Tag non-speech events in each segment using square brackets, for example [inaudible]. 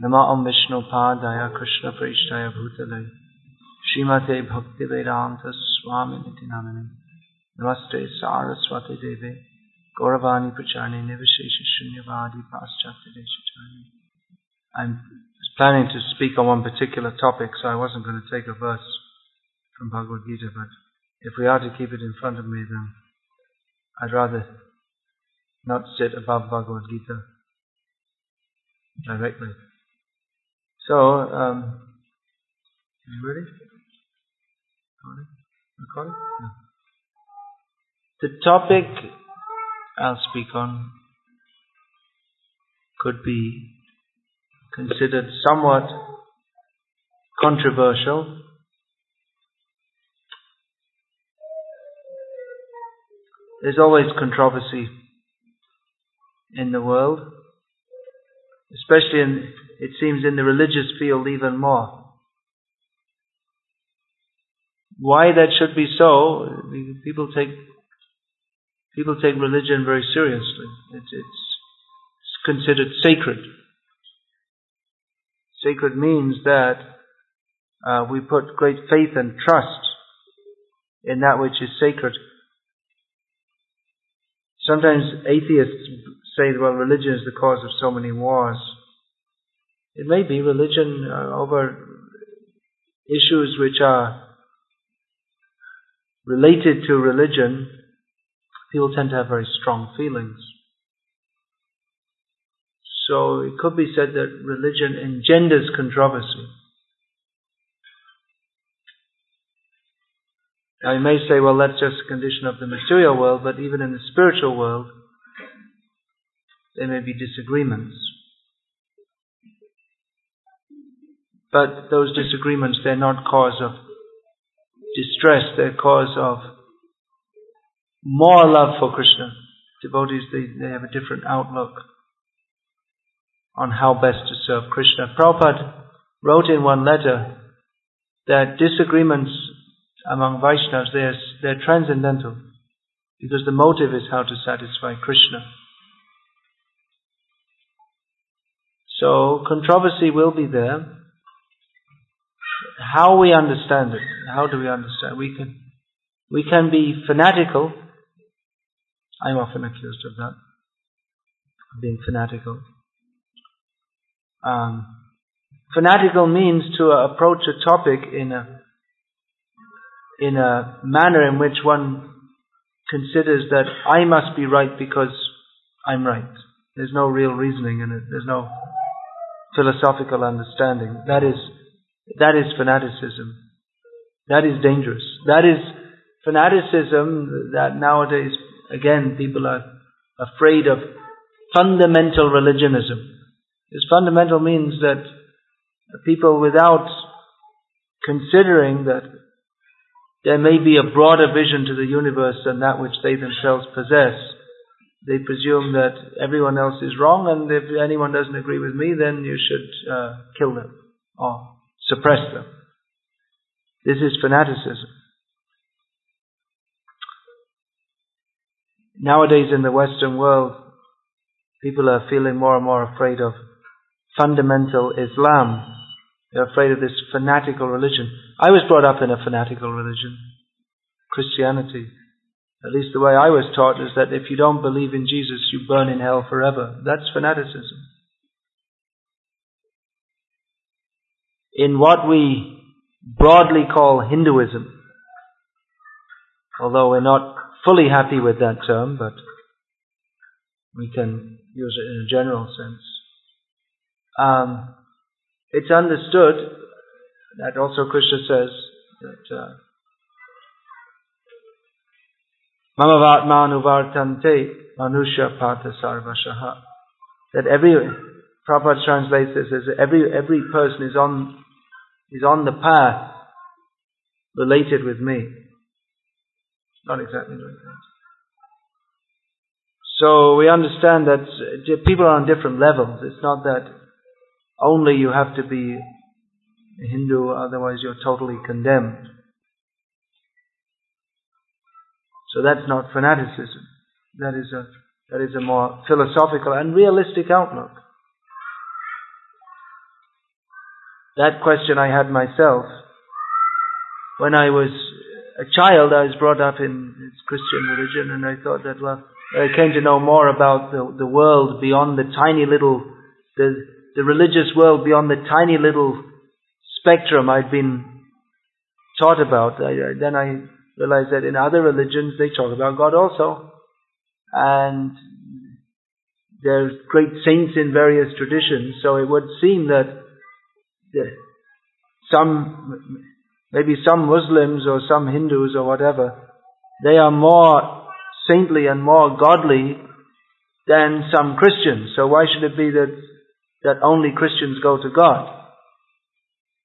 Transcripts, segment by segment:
Nama Om Vishnu Padaya Krishna Prishtaya Bhutale Srimate Bhakti Vedanta Swami Nitinamani Namaste Saraswati Devi Gauravani Pracharni Nivashesha Shunyavadi Paschatya Deshachani I'm planning to speak on one particular topic, so I wasn't going to take a verse from Bhagavad Gita, but if we are to keep it in front of me, then I'd rather not sit above Bhagavad Gita directly. So, um, you ready? Recording? The topic I'll speak on could be considered somewhat controversial. There's always controversy in the world, especially in, it seems, in the religious field even more. Why that should be so, people take, people take religion very seriously. It's, it's considered sacred. Sacred means that uh, we put great faith and trust in that which is sacred. Sometimes atheists say, well, religion is the cause of so many wars. It may be religion uh, over issues which are related to religion, people tend to have very strong feelings. So it could be said that religion engenders controversy. Now you may say, well, that's just a condition of the material world, but even in the spiritual world, there may be disagreements. But those disagreements, they're not cause of distress, they're cause of more love for Krishna. Devotees, they, they have a different outlook on how best to serve Krishna. Prabhupada wrote in one letter that disagreements among Vaishnavas, they're, they're transcendental because the motive is how to satisfy Krishna. So controversy will be there. How we understand it, how do we understand? We can, we can be fanatical. I'm often accused of that, of being fanatical. Um, fanatical means to approach a topic in a in a manner in which one considers that I must be right because I'm right. There's no real reasoning in it. There's no philosophical understanding. That is that is fanaticism. That is dangerous. That is fanaticism that nowadays again people are afraid of fundamental religionism. This fundamental means that people without considering that there may be a broader vision to the universe than that which they themselves possess, they presume that everyone else is wrong and if anyone doesn't agree with me then you should uh, kill them or suppress them. This is fanaticism. Nowadays in the Western world, people are feeling more and more afraid of fundamental Islam. They're afraid of this fanatical religion. I was brought up in a fanatical religion, Christianity. At least the way I was taught is that if you don't believe in Jesus, you burn in hell forever. That's fanaticism. In what we broadly call Hinduism, although we're not fully happy with that term, but we can use it in a general sense um, it's understood that also Krishna says that uh, Mamavatmanuvartante Manusha Pata Sarvashaha. That every Prabhupada translates this as every every person is on is on the path related with me. Not exactly like that. So we understand that people are on different levels. It's not that only you have to be a Hindu, otherwise you're totally condemned. So that's not fanaticism. That is a, that is a more philosophical and realistic outlook. That question I had myself. When I was a child, I was brought up in Christian religion, and I thought that, well, I came to know more about the, the world beyond the tiny little, the, the religious world beyond the tiny little spectrum I'd been taught about. I, then I realized that in other religions they talk about God also. And there's great saints in various traditions, so it would seem that some, maybe some Muslims or some Hindus or whatever, they are more saintly and more godly than some Christians. So why should it be that, that only Christians go to God?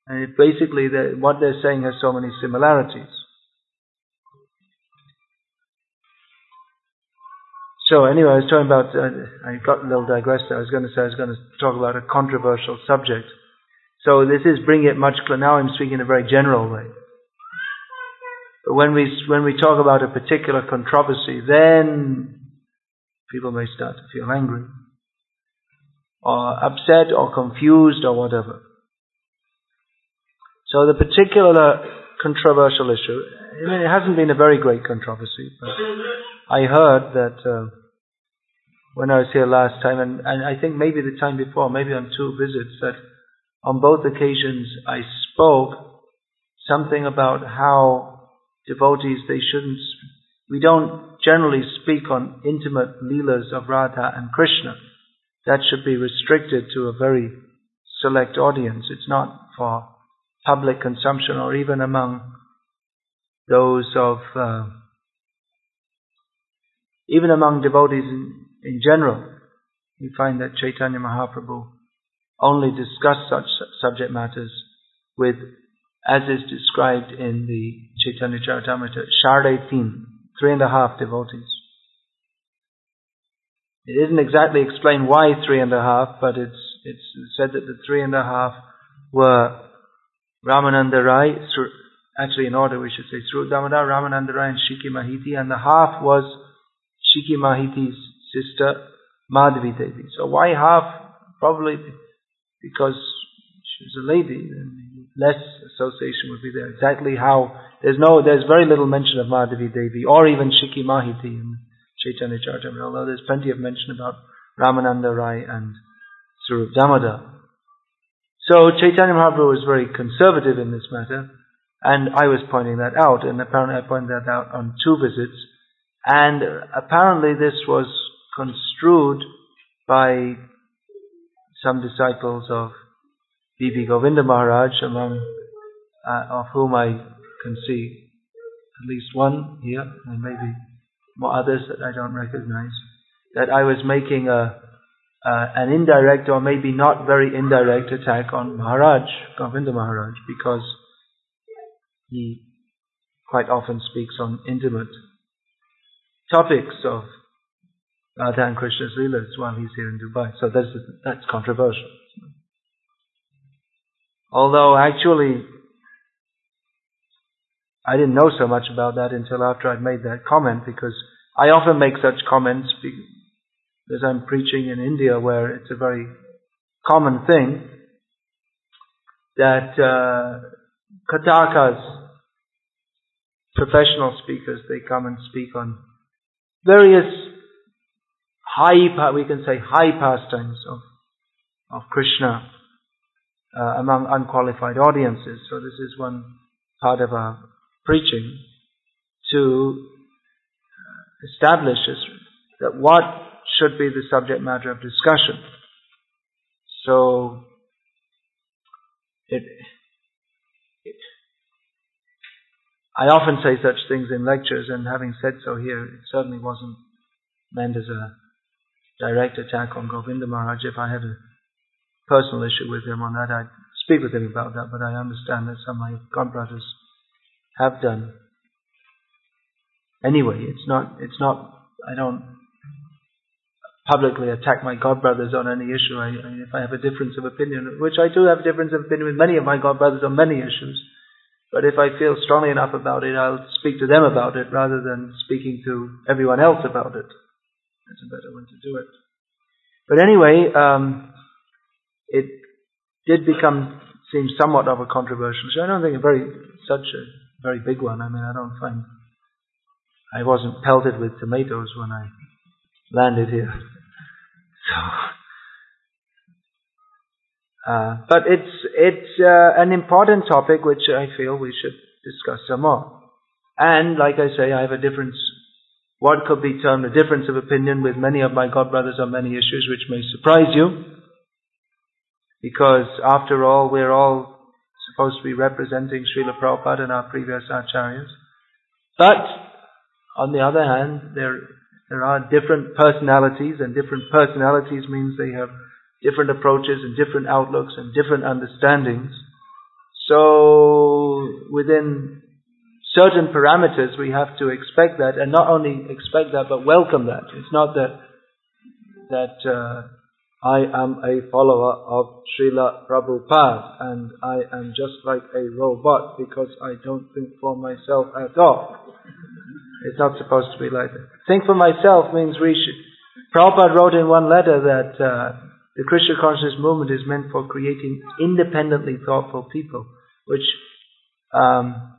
And it basically, what they're saying has so many similarities. So anyway, I was talking about, uh, I got a little digressed there. I was going to say I was going to talk about a controversial subject. So this is bringing it much closer. Now I'm speaking in a very general way. But when we, when we talk about a particular controversy, then people may start to feel angry or upset or confused or whatever. So the particular controversial issue, I mean, it hasn't been a very great controversy, but I heard that uh, when I was here last time, and, and I think maybe the time before, maybe on two visits, that on both occasions I spoke something about how devotees, they shouldn't, we don't generally speak on intimate leelas of Radha and Krishna. That should be restricted to a very select audience. It's not for public consumption or even among those of, uh, even among devotees in, in general. We find that Chaitanya Mahaprabhu only discuss such subject matters with as is described in the Chaitanya Charitamrita, Shardai Tin, three and a half devotees. It isn't exactly explained why three and a half, but it's, it's said that the three and a half were Ramananda Rai, actually in order we should say Swarup Damodar, Ramananda Rai and Shiki Mahiti, and the half was Shiki Mahiti's sister Madhavi Devi. So why half? Probably because she was a lady, less association would be there. Exactly how there's no there's very little mention of Madhavi Devi or even Shiki Mahiti in Chaitanya Charitamrita, although there's plenty of mention about Ramananda Rai and Damodar. So Chaitanya Mahaprabhu was very conservative in this matter, and I was pointing that out, and apparently I pointed that out on two visits, and apparently this was construed by some disciples of B.B. Govinda Maharaj, among uh, of whom I can see at least one here, and maybe more others that I don't recognize, that I was making a, uh, an indirect or maybe not very indirect attack on Maharaj, Govinda Maharaj, because he quite often speaks on intimate topics of Radha and Krishna's Leelas while he's here in Dubai. So that's, that's controversial. Although actually, I didn't know so much about that until after I'd made that comment because I often make such comments because I'm preaching in India where it's a very common thing that uh, Katakas, professional speakers, they come and speak on various high, we can say high pastimes of, of Krishna uh, among unqualified audiences. So this is one part of our preaching to uh, establish that what should be the subject matter of discussion. So it, it I often say such things in lectures, and having said so here, it certainly wasn't meant as a direct attack on Govinda Maharaj. If I had a personal issue with him on that. I'd speak with him about that, but I understand that some of my godbrothers have done. Anyway, it's not, it's not, I don't publicly attack my godbrothers on any issue. I, I, if I have a difference of opinion, which I do have a difference of opinion with many of my godbrothers on many issues, but if I feel strongly enough about it, I'll speak to them about it rather than speaking to everyone else about it. That's a better way to do it. But anyway, um, it did become seems somewhat of a controversial issue. I don't think a very such a very big one. I mean, I don't find I wasn't pelted with tomatoes when I landed here. [laughs] So, uh, but it's it's uh, an important topic which I feel we should discuss some more. And like I say, I have a difference. What could be termed a difference of opinion with many of my god brothers on many issues, which may surprise you, because after all, we're all supposed to be representing Srila Prabhupada and our previous acharyas. But on the other hand, there there are different personalities, and different personalities means they have different approaches and different outlooks and different understandings. So, within certain parameters, we have to expect that, and not only expect that, but welcome that. It's not that that uh, I am a follower of Srila Prabhupada and I am just like a robot because I don't think for myself at all. It's not supposed to be like that. Think for myself means we should. Prabhupada wrote in one letter that uh, the Krishna consciousness movement is meant for creating independently thoughtful people. Which, um,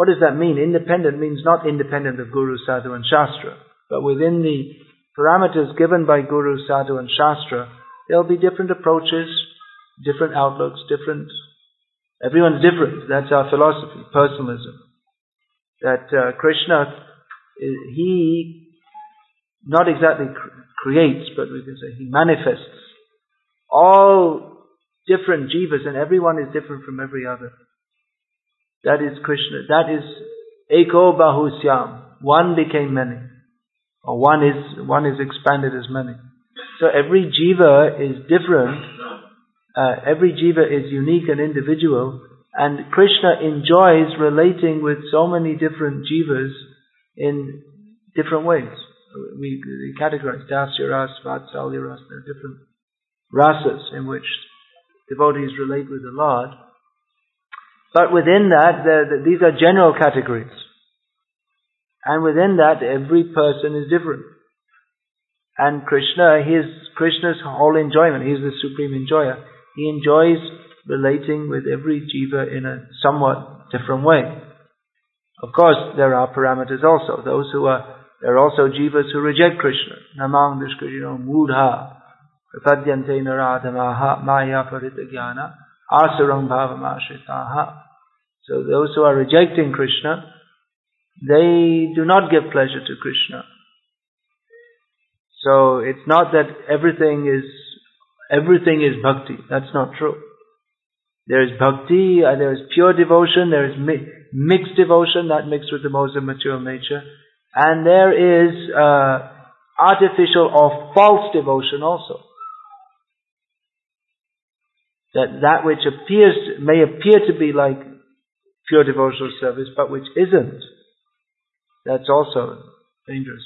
what does that mean? Independent means not independent of Guru, Sadhu, and Shastra, but within the parameters given by Guru, Sadhu, and Shastra, there'll be different approaches, different outlooks, different. Everyone's different. That's our philosophy, personalism. That uh, Krishna he not exactly creates, but we can say he manifests all different jivas, and everyone is different from every other. That is Krishna. That is Eko Bahusyam. One became many. Or one is, one is expanded as many. So every jiva is different. Uh, every jiva is unique and individual. And Krishna enjoys relating with so many different jivas in different ways. We, we categorize Dasya Ras, Vatsalya Ras, there are different rasas in which devotees relate with the Lord. But within that, the, these are general categories. And within that, every person is different. And Krishna, his Krishna's whole enjoyment, he's the supreme enjoyer. He enjoys relating with every jiva in a somewhat different way. Of course, there are parameters also. Those who are, there are also jivas who reject Krishna. Namang Dishkrishna Mudha Prapadyante Naradamaha Maya Parita Jnana Asarang Bhavamashitaha. So those who are rejecting Krishna, they do not give pleasure to Krishna. So it's not that everything is everything is bhakti. That's not true. There is bhakti, uh, there is pure devotion, there is mi- mixed devotion, not mixed with the modes of material nature, and there is uh, artificial or false devotion also. That that which appears may appear to be like pure devotional service, but which isn't. That's also dangerous.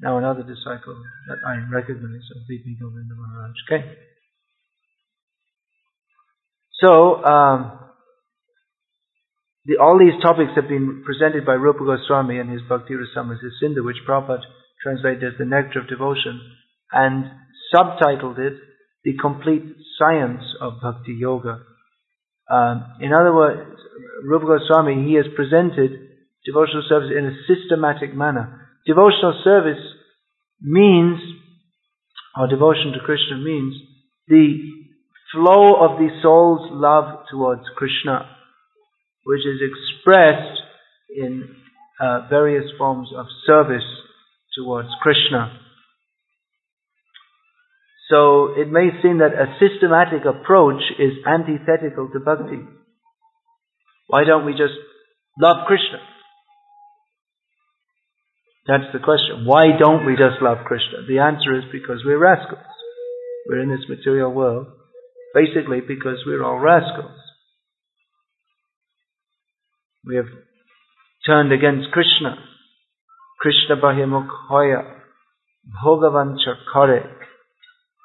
Now another disciple that I recognize of V.P. Govinda Maharaj. Okay. So, um, the, all these topics have been presented by Rupa Goswami in his Bhakti Rasamrita Sindhu, which Prabhupada translated as the Nectar of Devotion, and subtitled it The Complete Science of Bhakti Yoga. Um, in other words, Rupa Goswami, he has presented devotional service in a systematic manner. Devotional service means, or devotion to Krishna means, the flow of the soul's love towards Krishna, which is expressed in uh, various forms of service towards Krishna. So it may seem that a systematic approach is antithetical to bhakti. Why don't we just love Krishna? That's the question. Why don't we just love Krishna? The answer is because we're rascals. We're in this material world basically because we're all rascals. We have turned against Krishna. Krishna bahimukh hoya bhogavancha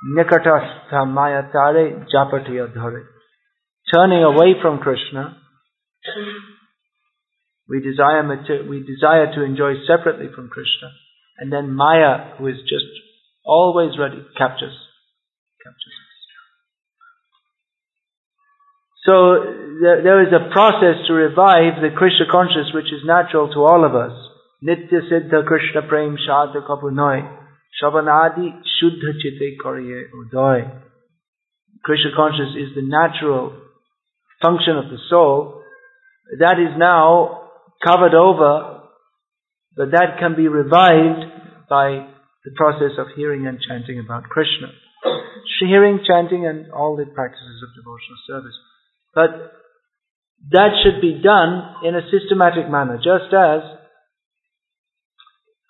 nikatastha mayatare japatiya dhare. Turning away from Krishna, we desire, we desire to enjoy separately from Krishna. And then Maya, who is just always ready, captures, captures So there, there is a process to revive the Krishna consciousness which is natural to all of us. Nitya Siddha Krishna Prem Shadha Kapunoi Shavanadi Shuddha Chitte Kariye Udoy. Krishna consciousness is the natural function of the soul. That is now covered over, but that can be revived by the process of hearing and chanting about Krishna. Hearing, chanting, and all the practices of devotional service. But that should be done in a systematic manner, just as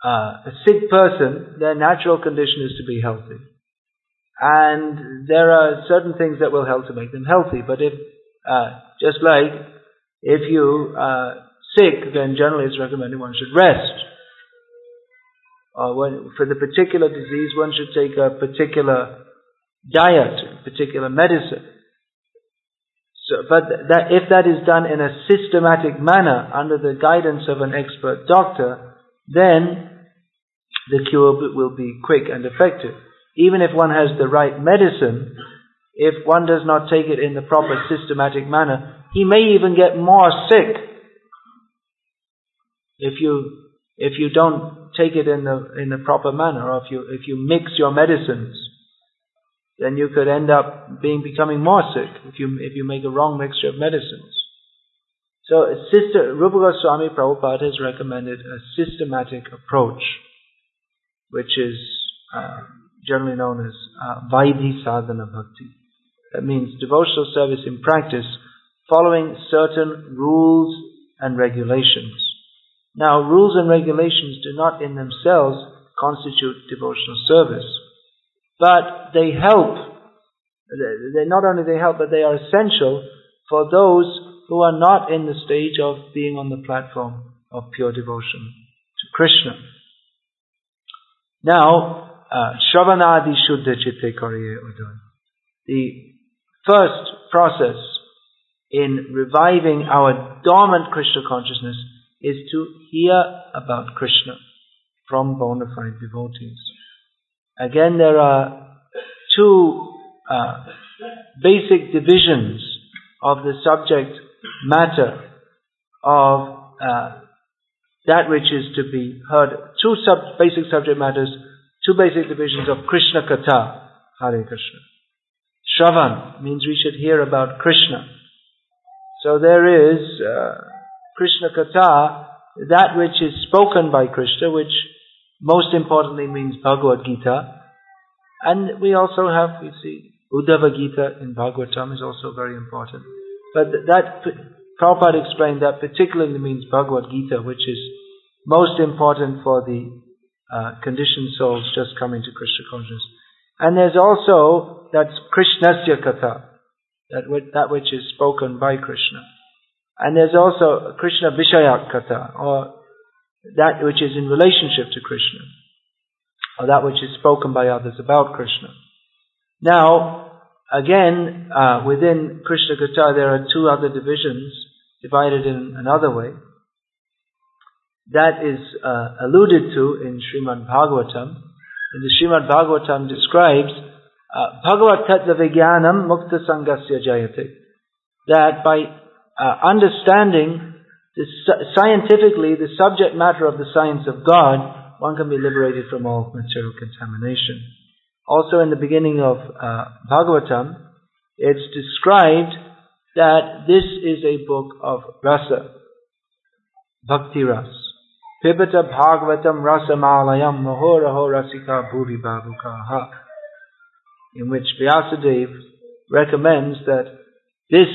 uh, a sick person, their natural condition is to be healthy. And there are certain things that will help to make them healthy. But if, uh, just like if you are sick, then generally it's recommended one should rest. Or when, for the particular disease, one should take a particular diet, particular medicine. So, but that, if that is done in a systematic manner under the guidance of an expert doctor, then the cure will be quick and effective. Even if one has the right medicine, if one does not take it in the proper systematic manner, he may even get more sick. If you, if you don't take it in the, in the proper manner, or if you, if you mix your medicines, then you could end up being becoming more sick if you if you make a wrong mixture of medicines. So, Sister Rupa Goswami Prabhupada has recommended a systematic approach, which is uh, generally known as uh, Vaidhi Sadhana Bhakti. That means devotional service in practice, following certain rules and regulations. Now, rules and regulations do not in themselves constitute devotional service but they help. They not only they help, but they are essential for those who are not in the stage of being on the platform of pure devotion to Krishna. Now, uh, Shravanadi Shuddha Chitte Kariye Udan. The first process in reviving our dormant Krishna consciousness is to hear about Krishna from bona fide devotees. Again, there are two uh, basic divisions of the subject matter of uh, that which is to be heard. Two sub- basic subject matters, two basic divisions of Krishna Katha, Hare Krishna. Shravan means we should hear about Krishna. So there is uh, Krishna Katha, that which is spoken by Krishna, which most importantly means Bhagavad Gita. And we also have, you see, Uddhava Gita in Bhagavatam is also very important. But that, Prabhupada explained that particularly means Bhagavad Gita, which is most important for the uh, conditioned souls just coming to Krishna consciousness. And there's also, that's Krishnasya Katha, that, that which is spoken by Krishna. And there's also Krishna Vishayak Katha, or that which is in relationship to Krishna, or that which is spoken by others about Krishna. Now, again, uh, within Krishna Katha, there are two other divisions divided in another way. That is uh, alluded to in Srimad Bhagavatam. In the Srimad Bhagavatam describes uh, Bhagavat Mukta Sangasya Jayate. That by uh, understanding scientifically, the subject matter of the science of God, one can be liberated from all material contamination. Also, in the beginning of uh, Bhagavatam, it's described that this is a book of rasa, bhakti ras. Pibata Bhagavatam Rasamalayam Mahoraho Rasika Bhuvi Bhavukaha. In which Vyasadeva recommends that this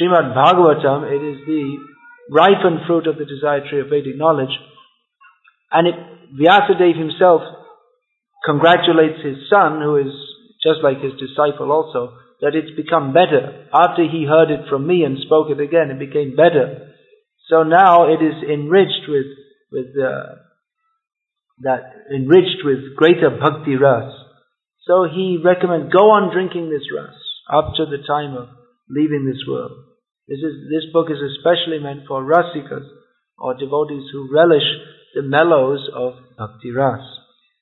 Srimad Bhagavatam, it is the ripened fruit of the desired tree of Vedic knowledge. And it, Vyasadeva himself congratulates his son, who is just like his disciple also, that it's become better. After he heard it from me and spoke it again, it became better. So now it is enriched with, with, uh, that, enriched with greater bhakti ras. So he recommends, go on drinking this ras up to the time of leaving this world. This, is, this book is especially meant for rasikas, or devotees who relish the mellows of bhakti ras.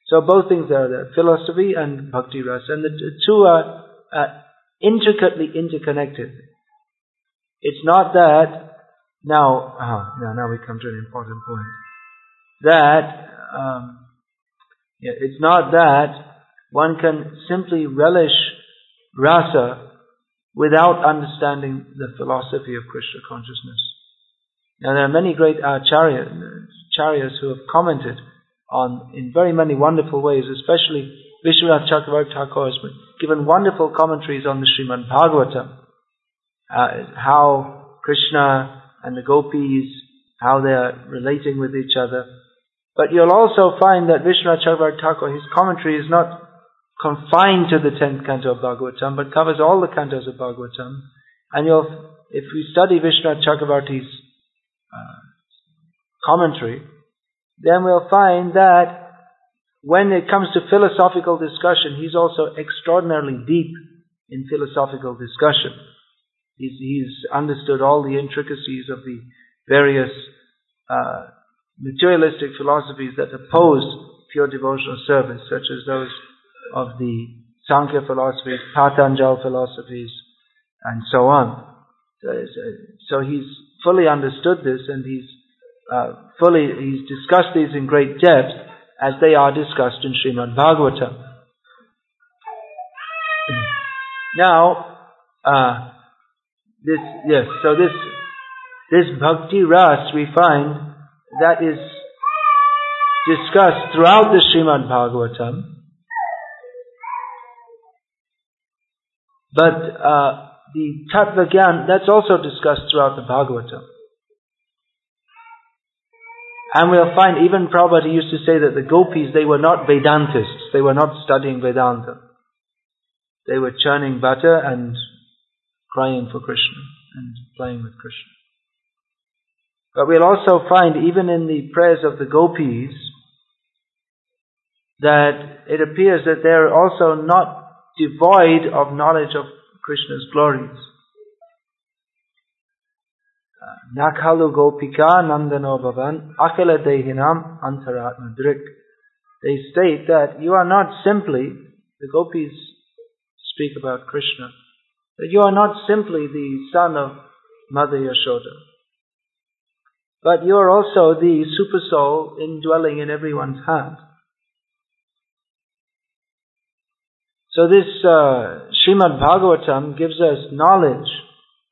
So both things are there, philosophy and bhakti ras, and the two are uh, intricately interconnected. It's not that, now, uh, now, now we come to an important point. That, um, yeah, it's not that one can simply relish rasa without understanding the philosophy of Krishna consciousness. Now there are many great acharyas, who have commented on, in very many wonderful ways, especially Vishwanath Chakravarti Thakur has given wonderful commentaries on the Srimad Bhagavatam, uh, how Krishna and the gopis, how they are relating with each other. But you'll also find that Thakur, his commentary is not confined to the tenth canto of Bhagavatam, but covers all the cantos of Bhagavatam. And you'll, if we study Vishwanath Chakravarti's uh, commentary, then we'll find that when it comes to philosophical discussion, he's also extraordinarily deep in philosophical discussion. He's, he's understood all the intricacies of the various uh, materialistic philosophies that oppose pure devotional service, such as those of the Sankhya philosophies, Patanjal philosophies, and so on. So, so he's fully understood this and he's uh, fully, he's discussed these in great depth as they are discussed in Srimad Bhagavatam. Now, uh, this, yes, so this, this bhakti ras we find that is discussed throughout the Srimad Bhagavatam. But uh, the Tattva Gyan, that's also discussed throughout the Bhagavatam. And we'll find even Prabhupada used to say that the gopis, they were not Vedantists. They were not studying Vedanta. They were churning butter and crying for Krishna and playing with Krishna. But we'll also find even in the prayers of the gopis that it appears that they're also not devoid of knowledge of Krishna's glories. Nakhalu Gopika Nandano Bhavan Akala Dehinam Antaratma Drik. They state that you are not simply, the gopis speak about Krishna, that you are not simply the son of Mother Yashoda, but you are also the super soul indwelling in everyone's heart. So this uh, Srimad Bhagavatam gives us knowledge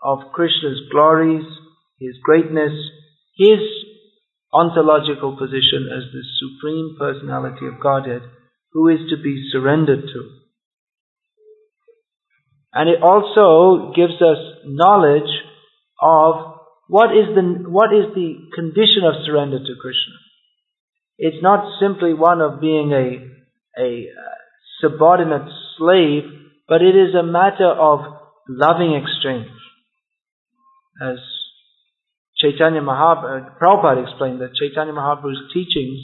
of Krishna's glories, his greatness, his ontological position as the supreme personality of Godhead who is to be surrendered to. And it also gives us knowledge of what is the, what is the condition of surrender to Krishna. It's not simply one of being a, a uh, subordinate slave, but it is a matter of loving exchange. As Chaitanya Mahaprabhu, uh, Prabhupada explained that Chaitanya Mahaprabhu's teachings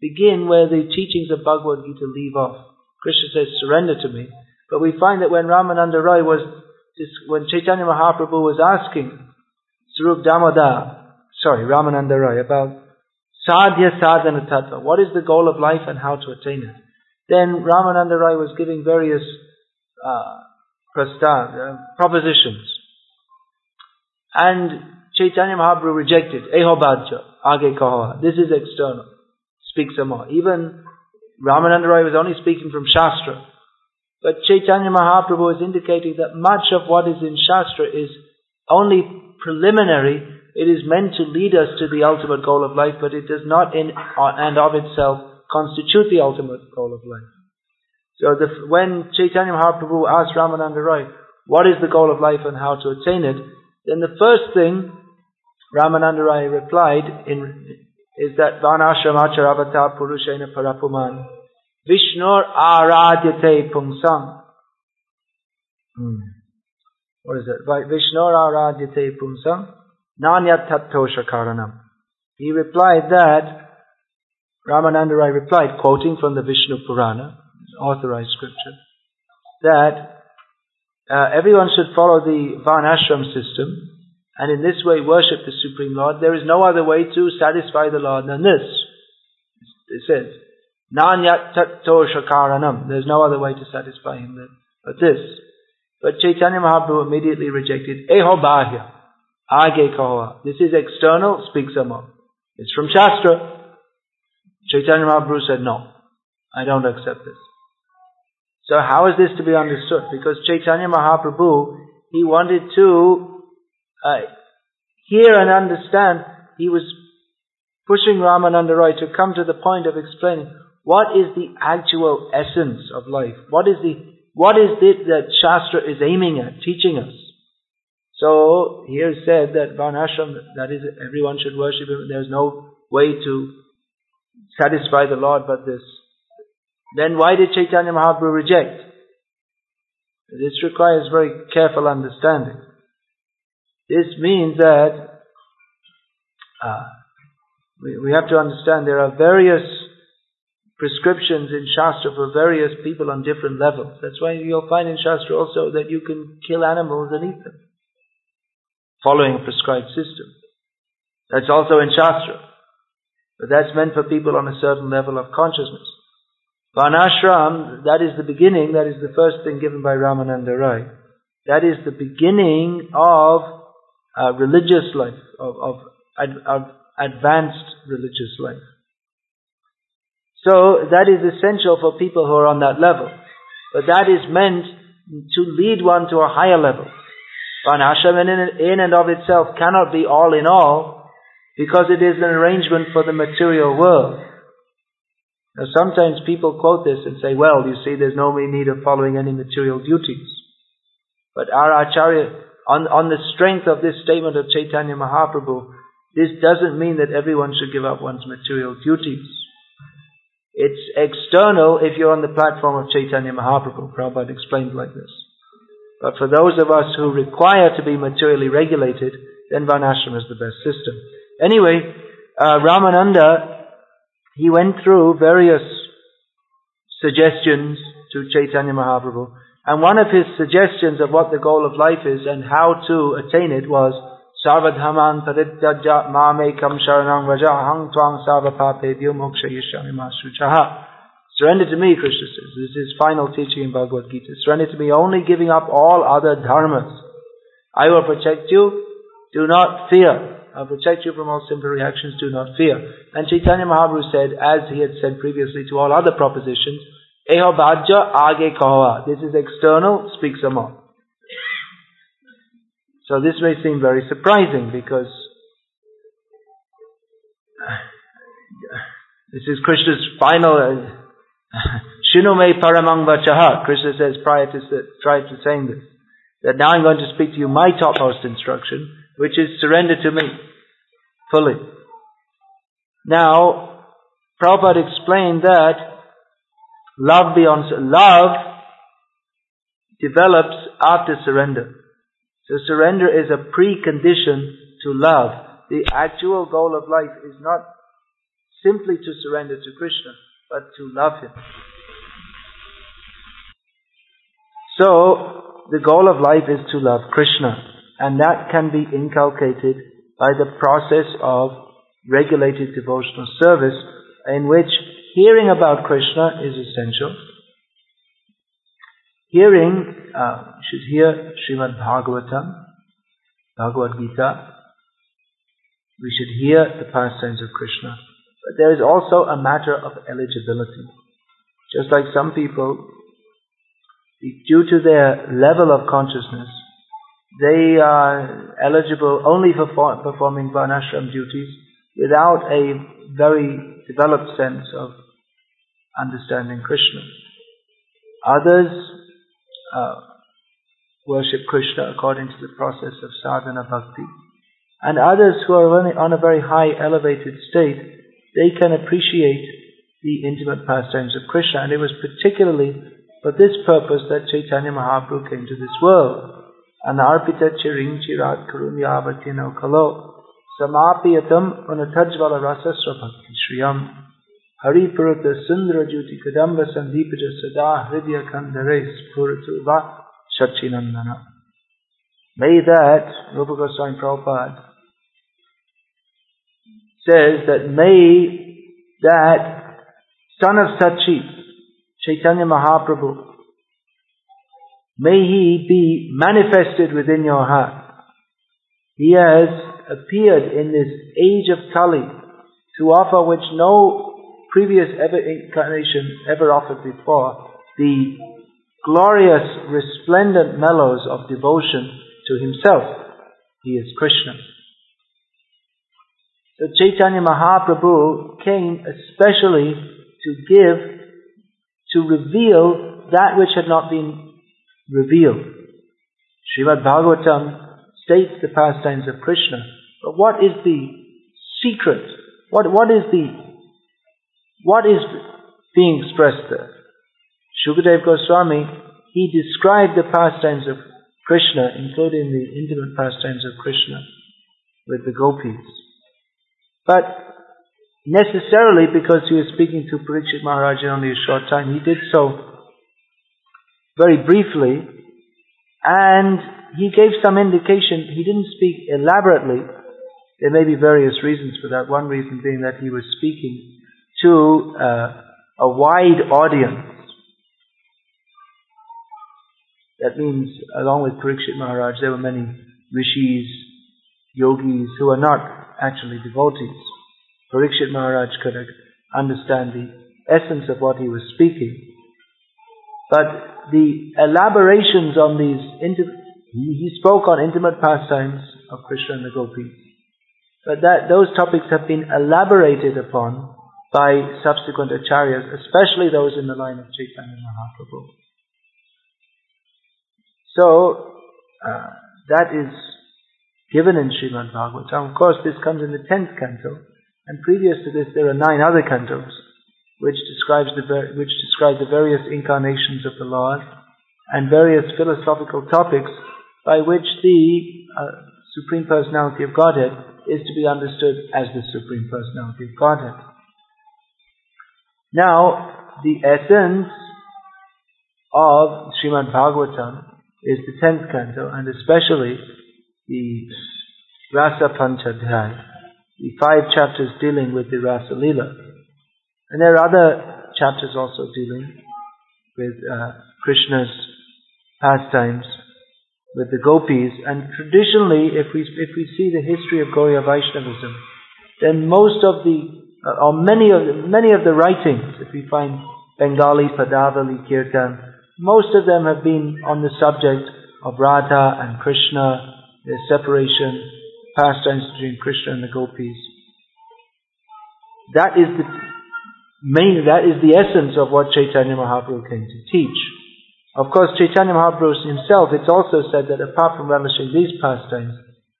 begin where the teachings of Bhagavad Gita leave off. Krishna says, surrender to me. But we find that when Ramananda Roy was, when Chaitanya Mahaprabhu was asking Swarup Damodar, sorry, Ramananda Roy, about sadhya sadhana tattva, what is the goal of life and how to attain it? Then Ramananda Roy was giving various uh, uh, propositions. And Chaitanya Mahaprabhu rejected. Eho Bhajya, Age Kahoha. This is external. Speak some more. Even Ramananda Roy was only speaking from Shastra. But Chaitanya Mahaprabhu is indicating that much of what is in Shastra is only preliminary. It is meant to lead us to the ultimate goal of life, but it does not in uh, and of itself constitute the ultimate goal of life. So the, when Chaitanya Mahaprabhu asked Ramananda Roy, what is the goal of life and how to attain it, then the first thing Ramananda Rai replied in, is that Vanashramacharavatar Purushena Parapuman Vishnur Aradyate Pungsam. Hmm. What is it? Vishnur Aradyate Pungsam Nanyat Tattosha Karanam. He replied that, Ramananda Rai replied, quoting from the Vishnu Purana, authorized scripture, that uh, everyone should follow the Varnashram system and in this way worship the Supreme Lord. There is no other way to satisfy the Lord than this. It says, Nanyat shakaranam. There's no other way to satisfy him than but this. But Chaitanya Mahaprabhu immediately rejected Eho Bahya. Age kaha. This is external, speak some more. It's from Shastra. Chaitanya Mahaprabhu said, no, I don't accept this. So how is this to be understood? Because Chaitanya Mahaprabhu, he wanted to uh, hear and understand. He was pushing Ramananda Roy to come to the point of explaining what is the actual essence of life. What is the what is it that Shastra is aiming at, teaching us? So here said that Varnashram, that is, everyone should worship him. There's no way to satisfy the Lord but this. Then why did Chaitanya Mahaprabhu reject? This requires very careful understanding. This means that uh, we, we have to understand there are various prescriptions in Shastra for various people on different levels. That's why you'll find in Shastra also that you can kill animals and eat them, following a prescribed system. That's also in Shastra. But that's meant for people on a certain level of consciousness. Varnashram, that is the beginning, that is the first thing given by Ramananda Rai. That is the beginning of uh, religious life, of, of, of advanced religious life. So that is essential for people who are on that level. But that is meant to lead one to a higher level. Varnashram in, in and of itself cannot be all in all because it is an arrangement for the material world. Now sometimes people quote this and say, well, you see, there's no need of following any material duties. But our Acharya, on, on the strength of this statement of Chaitanya Mahaprabhu, this doesn't mean that everyone should give up one's material duties. It's external if you're on the platform of Chaitanya Mahaprabhu. Prabhupada explained like this. But for those of us who require to be materially regulated, then Varnashram is the best system. Anyway, uh, Ramananda he went through various suggestions to Chaitanya Mahaprabhu. And one of his suggestions of what the goal of life is and how to attain it was Sarvadhaman sharanam sarvapapebhyo moksha yishami masruchaha. Surrender to me, Krishna says. This is his final teaching in Bhagavad Gita. Surrender to me, only giving up all other dharmas. I will protect you. Do not fear. I'll protect you from all simple reactions, do not fear. And Chaitanya Mahaprabhu said, as he had said previously to all other propositions, Eho age kaha. This is external, speak some. So this may seem very surprising because this is Krishna's final uh, [laughs] Shinume paramang vachaha. Krishna says prior to, prior to saying this, that now I'm going to speak to you my topmost instruction, which is surrender to me fully. Now, Prabhupada explained that love beyond love develops after surrender. So surrender is a precondition to love. The actual goal of life is not simply to surrender to Krishna, but to love Him. So, the goal of life is to love Krishna, and that can be inculcated by the process of regulated devotional service in which hearing about Krishna is essential. Hearing, uh, should hear Srimad Bhagavatam, Bhagavad Gita. We should hear the pastimes of Krishna. But there is also a matter of eligibility. Just like some people, due to their level of consciousness, they are eligible only for performing varnashram duties without a very developed sense of understanding Krishna. Others uh, worship Krishna according to the process of sadhana bhakti. And others who are on a very high elevated state, they can appreciate the intimate pastimes of Krishna. And it was particularly for this purpose that Chaitanya Mahaprabhu came to this world. Anarpita chiring chirat karunyavatina kalo samapiyatam unatajvala rasasra bhakti shriyam haripurata sundra juti kadamba sandipita sada hridya kandare spuratu va shachinandana. May that, Rupa Goswami Prabhupada says that may that son of Sachi, Chaitanya Mahaprabhu, May He be manifested within your heart. He has appeared in this age of Kali to offer which no previous incarnation ever offered before, the glorious, resplendent mellows of devotion to himself. He is Krishna. So Chaitanya Mahaprabhu came especially to give, to reveal that which had not been revealed. Srimad Bhagavatam states the pastimes of Krishna, but what is the secret? What, what is the, what is being expressed there? Shukadev Goswami, he described the pastimes of Krishna, including the intimate pastimes of Krishna with the gopis. But necessarily because he was speaking to Parikshit Maharaj in only a short time, he did so very briefly and he gave some indication. He didn't speak elaborately. There may be various reasons for that. One reason being that he was speaking to uh, a wide audience. That means, along with Parikshit Maharaj, there were many rishis, yogis who are not actually devotees. Parikshit Maharaj could understand the essence of what he was speaking. But the elaborations on these, he spoke on intimate pastimes of Krishna and the gopis. But that, those topics have been elaborated upon by subsequent acharyas, especially those in the line of Chaitanya Mahaprabhu. So, uh, that is given in Srimad Bhagavatam. Of course, this comes in the tenth canto, and previous to this, there are nine other cantos which describes the which describe the various incarnations of the Lord and various philosophical topics by which the uh, Supreme Personality of Godhead is to be understood as the Supreme Personality of Godhead. Now, the essence of Srimad Bhagavatam is the tenth canto, and especially the Rasa Panchadhyay, the five chapters dealing with the Rasa Lila. And there are other chapters also dealing with uh, Krishna's pastimes, with the gopis. And traditionally, if we, if we see the history of Gauriya Vaishnavism, then most of the, Uh, or many of, many of the writings, if we find Bengali, Padavali, Kirtan, most of them have been on the subject of Radha and Krishna the separation, pastimes between Krishna and the gopis. That is the main, that is the essence of what Chaitanya Mahaprabhu came to teach. Of course, Chaitanya Mahaprabhu himself, it's also said that apart from relishing these pastimes,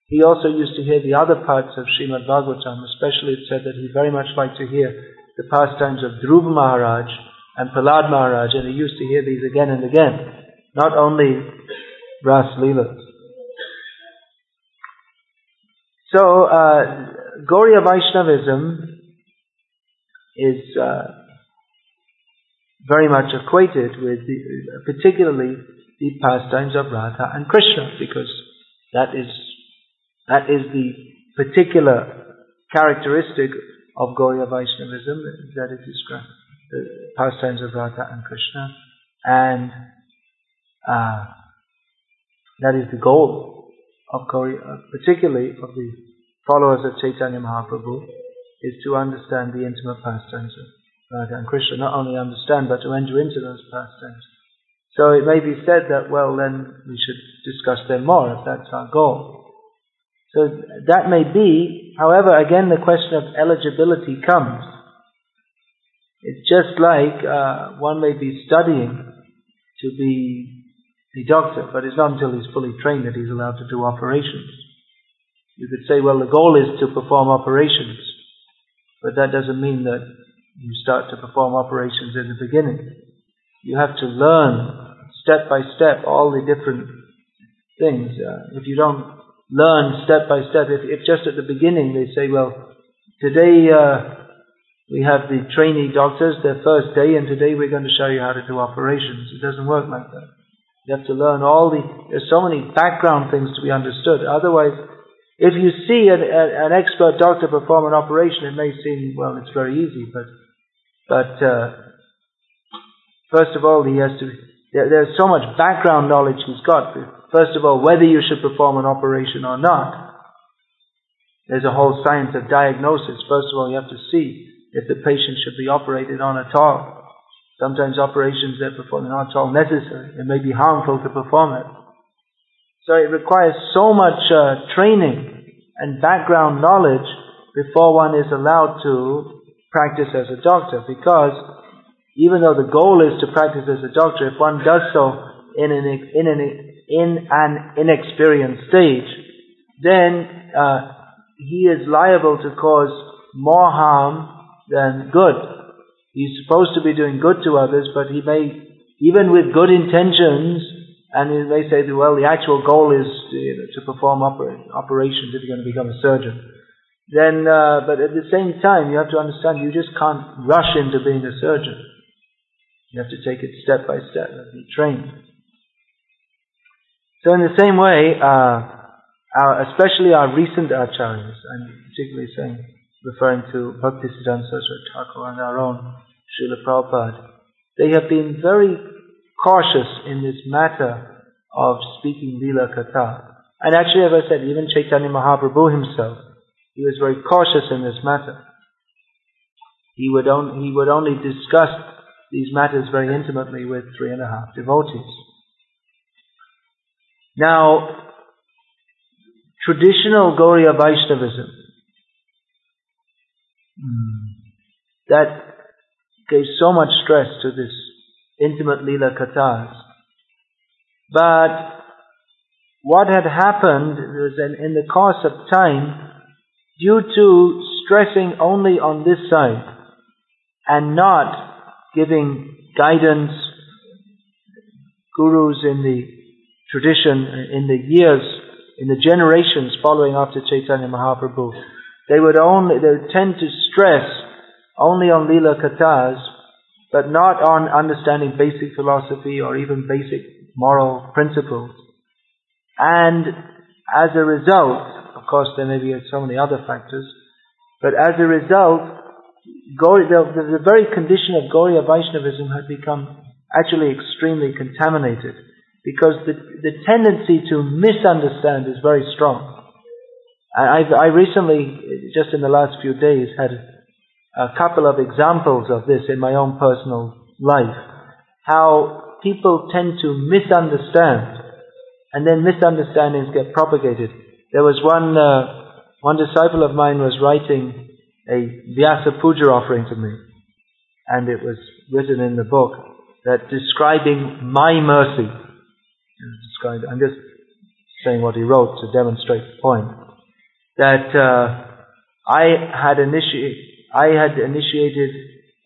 he also used to hear the other parts of Srimad Bhagavatam, especially it said that he very much liked to hear the pastimes of Dhruva Maharaj and Prahlad Maharaj, and he used to hear these again and again, not only Ras Leelas. So, uh, Gauriya Vaishnavism is uh, very much equated with the, particularly the pastimes of Radha and Krishna, because that is that is the particular characteristic of Gauriya Vaishnavism that it describes the pastimes of Radha and Krishna, and uh, that is the goal of Gauri, uh, particularly of the followers of Chaitanya Mahaprabhu, is to understand the intimate pastimes of Radha and Krishna. Not only understand, but to enter into those pastimes. So it may be said that, well, then we should discuss them more if that's our goal. So that may be, however, again the question of eligibility comes. It's just like uh, one may be studying to be a doctor, but it's not until he's fully trained that he's allowed to do operations. You could say, well, the goal is to perform operations, but that doesn't mean that you start to perform operations in the beginning. You have to learn step by step all the different things. Uh, if you don't learn step by step, if, if just at the beginning they say, well, today uh, we have the trainee doctors, their first day, and today we're going to show you how to do operations. It doesn't work like that. You have to learn all the, there's so many background things to be understood. Otherwise, if you see an, an expert doctor perform an operation, it may seem, well, it's very easy, but, but, uh, first of all, he has to, there, there's so much background knowledge he's got. First of all, whether you should perform an operation or not. there's a whole science of diagnosis. First of all, you have to see if the patient should be operated on at all. Sometimes operations they're performing are not at all necessary. It may be harmful to perform it. So it requires so much uh, training and background knowledge before one is allowed to practice as a doctor because even though the goal is to practice as a doctor, if one does so in an, in an, in an inexperienced stage, then uh, he is liable to cause more harm than good. He's supposed to be doing good to others, but he may, even with good intentions, and he may say, well, the actual goal is to, you know, to perform oper- operations if you're going to become a surgeon. Then, uh, but at the same time, you have to understand you just can't rush into being a surgeon. You have to take it step by step and be trained. So in the same way, uh, our, especially our recent acharyas, I'm particularly saying, referring to Bhaktisiddhanta Saraswati Thakur and our own Srila Prabhupada, they have been very cautious in this matter of speaking Lila Katha. And actually, as I said, even Chaitanya Mahaprabhu himself, he was very cautious in this matter. He would, on, he would only discuss these matters very intimately with three and a half devotees. Now, traditional Gauriya Vaishnavism, that gave so much stress to this intimate Leela Kathas. But what had happened was in the course of time, due to stressing only on this side and not giving guidance, gurus in the tradition in the years, in the generations following after Chaitanya Mahaprabhu. They would only, they would tend to stress only on Lila Kathas, but not on understanding basic philosophy or even basic moral principles. And as a result, of course there may be so many other factors, but as a result, the, the very condition of Gauriya Vaishnavism had become actually extremely contaminated because the, the tendency to misunderstand is very strong. I, I recently, just in the last few days, had a couple of examples of this in my own personal life. How people tend to misunderstand, and then misunderstandings get propagated. There was one, uh, one disciple of mine was writing a Vyasa Puja offering to me, and it was written in the book that describing my mercy I'm just saying what he wrote to demonstrate the point. That uh, I had initiated, I had initiated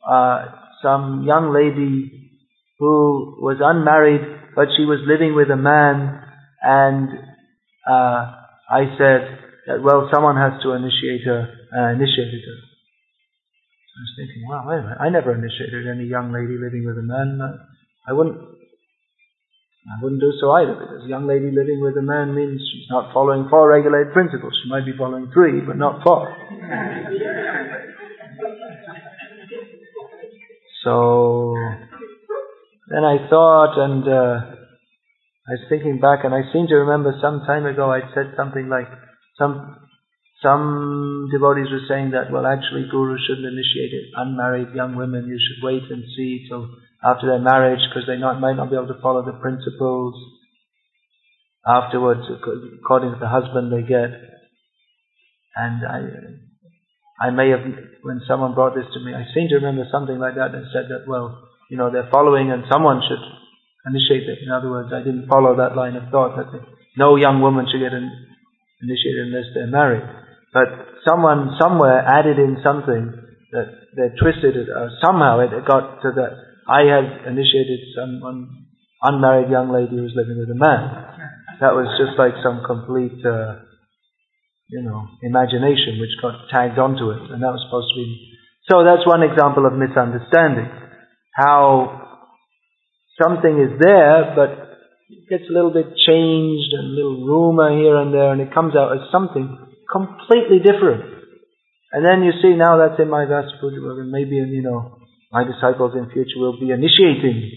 uh, some young lady who was unmarried, but she was living with a man, and uh, I said that well, someone has to initiate her. Uh, initiated her. I was thinking, wow, wait a minute, I never initiated any young lady living with a man. I wouldn't I wouldn't do so either, because a young lady living with a man means she's not following four regulated principles. She might be following three, but not four. so then I thought, and uh, I was thinking back, and I seem to remember some time ago I'd said something like, some some devotees were saying that, well, actually, gurus shouldn't initiate it. Unmarried young women, you should wait and see till after their marriage because they not, might not be able to follow the principles afterwards according to the husband they get. And I, I may have, when someone brought this to me, I seem to remember something like that and said that, well, you know, they're following and someone should initiate it. In other words, I didn't follow that line of thought that no young woman should get initiated unless they're married. But someone somewhere added in something that they twisted it, or somehow it got to that I had initiated some unmarried young lady who was living with a man. That was just like some complete, uh, you know, imagination which got tagged onto it, and that was supposed to be. So that's one example of misunderstanding. How something is there, but it gets a little bit changed and a little rumor here and there, and it comes out as something completely different. And then you see now that's in my Vyasa Puja, maybe in, you know, my disciples in future will be initiating.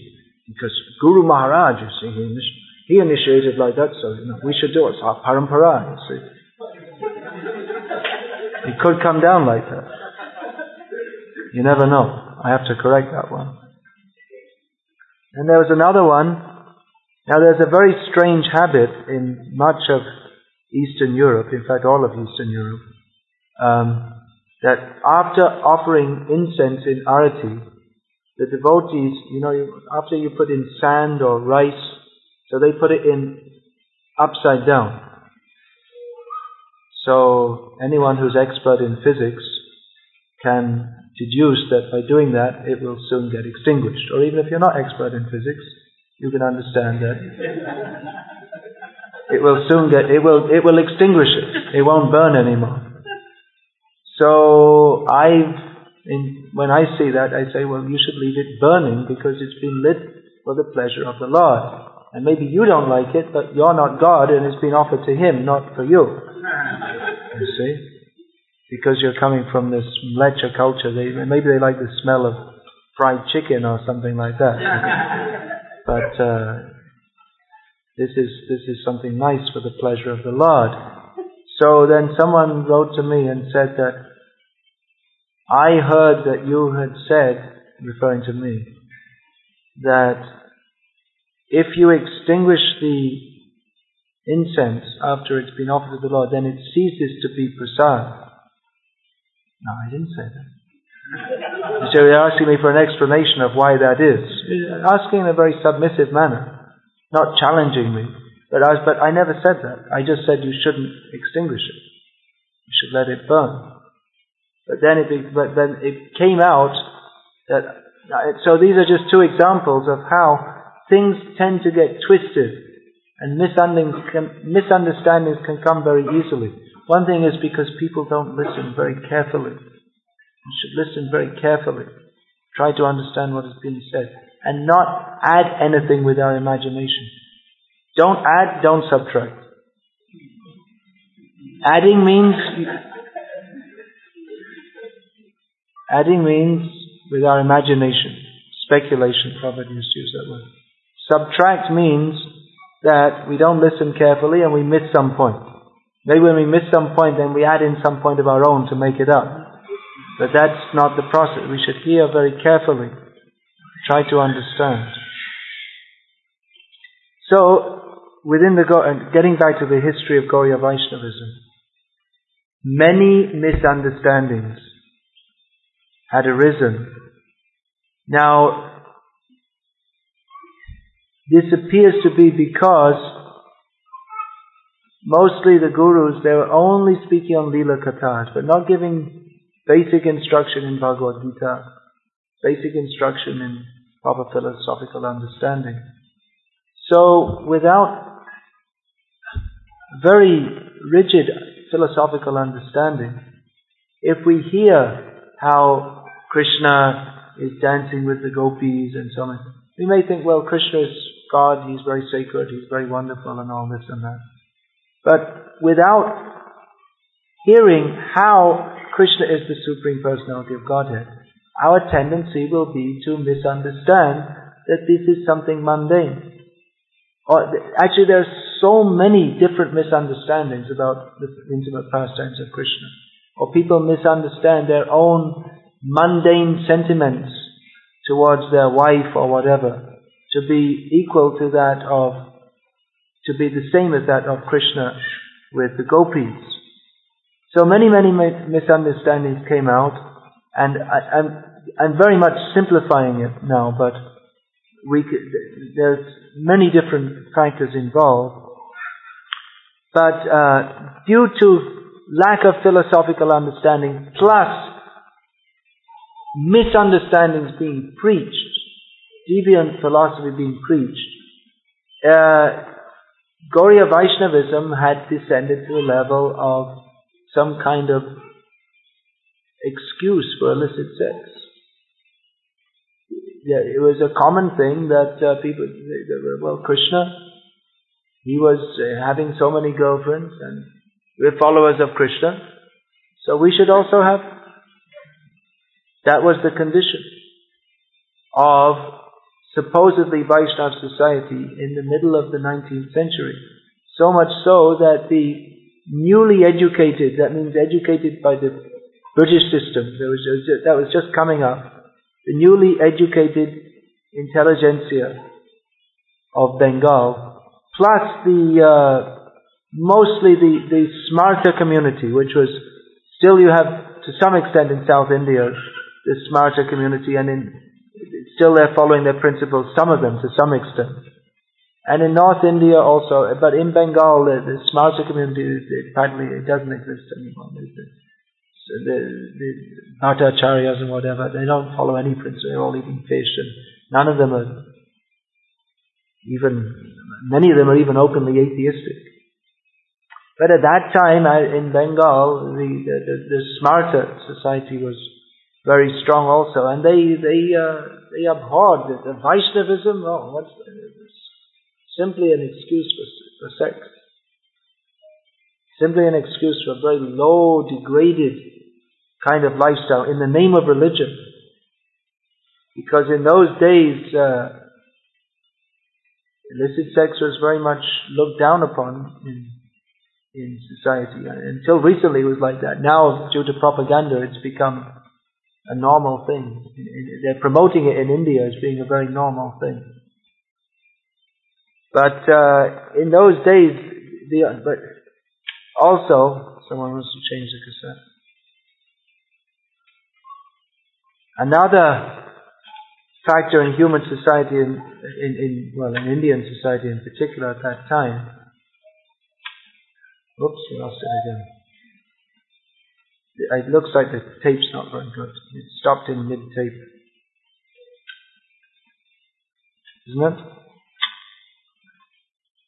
Because Guru Maharaj, you see, he, he initiated like that, so you know, we should do it. It's our parampara, you see. It could come down like that. You never know. I have to correct that one. And there was another one. Now there's a very strange habit in much of Eastern Europe, in fact all of Eastern Europe, um, that after offering incense in arati, the devotees, you know, after you put in sand or rice, so they put it in upside down. So anyone who's expert in physics can deduce that by doing that it will soon get extinguished. Or even if you're not expert in physics, you can understand that it will soon get it will it will extinguish it. It won't burn anymore. So I in, when I see that, I say, well, you should leave it burning because it's been lit for the pleasure of the Lord. And maybe you don't like it, but you're not God and it's been offered to Him, not for you. [laughs] You see? Because you're coming from this mleccha culture, they, maybe they like the smell of fried chicken or something like that. [laughs] but uh, this is this is something nice for the pleasure of the Lord. So then someone wrote to me and said that I heard that you had said, referring to me, that if you extinguish the incense after it's been offered to the Lord, then it ceases to be prasad. No, I didn't say that. [laughs] so you're asking me for an explanation of why that is. Asking in a very submissive manner, not challenging me. But I, but I never said that. I just said you shouldn't extinguish it. You should let it burn. But then it, but then it came out that, so these are just two examples of how things tend to get twisted and misunderstandings can, misunderstandings can come very easily. One thing is because people don't listen very carefully. You should listen very carefully. Try to understand what is being said. And not add anything with our imagination. Don't add, don't subtract. Adding means Adding means with our imagination, speculation, Prabhupada used to use that word. Subtract means that we don't listen carefully and we miss some point. Maybe when we miss some point, then we add in some point of our own to make it up. But that's not the process. We should hear very carefully, try to understand. So, within the, getting back to the history of Gaudiya Vaishnavism, many misunderstandings had arisen. Now, this appears to be because mostly the gurus, they were only speaking on Lila Kathas, but not giving basic instruction in Bhagavad Gita, basic instruction in proper philosophical understanding. So, without very rigid philosophical understanding, if we hear how Krishna is dancing with the gopis and so on. We may think, well, Krishna is God, he's very sacred, he's very wonderful and all this and that. But without hearing how Krishna is the Supreme Personality of Godhead, our tendency will be to misunderstand that this is something mundane. Or actually, there are so many different misunderstandings about the intimate pastimes of Krishna or people misunderstand their own mundane sentiments towards their wife or whatever to be equal to that of, to be the same as that of Krishna with the gopis. So many, many misunderstandings came out, and I, am I'm very much simplifying it now, but we could, there's many different factors involved. But uh, due to lack of philosophical understanding plus misunderstandings being preached, deviant philosophy being preached, uh, Gaudiya Vaishnavism had descended to the level of some kind of excuse for illicit sex. Yeah, it was a common thing that uh, people, well, Krishna, he was uh, having so many girlfriends and we're followers of Krishna. So we should also have. That was the condition of supposedly Vaishnav society in the middle of the 19th century. So much so that the newly educated, that means educated by the British system, was, that was just coming up, the newly educated intelligentsia of Bengal, plus the uh, mostly the, the community, which was still you have to some extent in South India, the smarta community, and in still they're following their principles, some of them to some extent. And in North India also, but in Bengal, the, the smarta community, it, practically it doesn't exist anymore. The, the, the Bhattacharyas and whatever, they don't follow any principle, they're all eating fish, and none of them are even, many of them are even openly atheistic. But at that time in Bengal, the, the, the Smarta society was very strong also, and they they uh, they abhorred the, the Vaishnavism. Oh, what's simply an excuse for, for sex, simply an excuse for a very low, degraded kind of lifestyle in the name of religion. Because in those days, uh, illicit sex was very much looked down upon in in society. Until recently it was like that. Now, due to propaganda, it's become a normal thing. They're promoting it in India as being a very normal thing. But uh, in those days, the, but also, someone wants to change the cassette. Another factor in human society, in, in, in well, in Indian society in particular at that time, Oops, we lost it again. It looks like the tape's not very good. It stopped in mid-tape. Isn't it?